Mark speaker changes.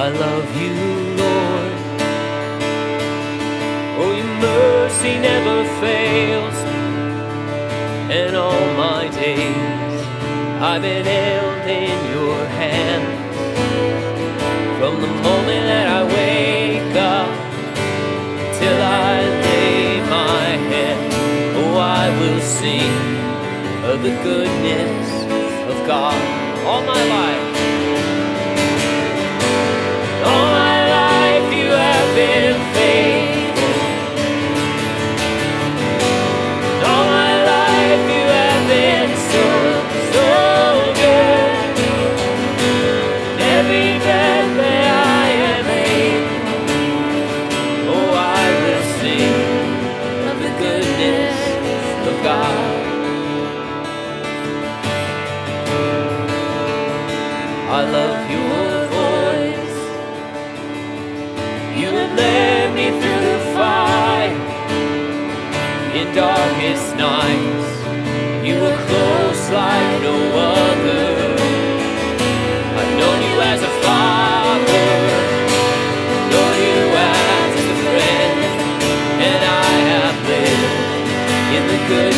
Speaker 1: I love you, Lord. Oh, your mercy never fails and all my days I've been held in your hands. From the moment that I wake up till I lay my head, oh, I will sing of the goodness of God all my life. God. I love your voice. You have led me through the fire in darkest nights. You were close like no other. I've known you as a father, known you as a friend, and I have lived in the goodness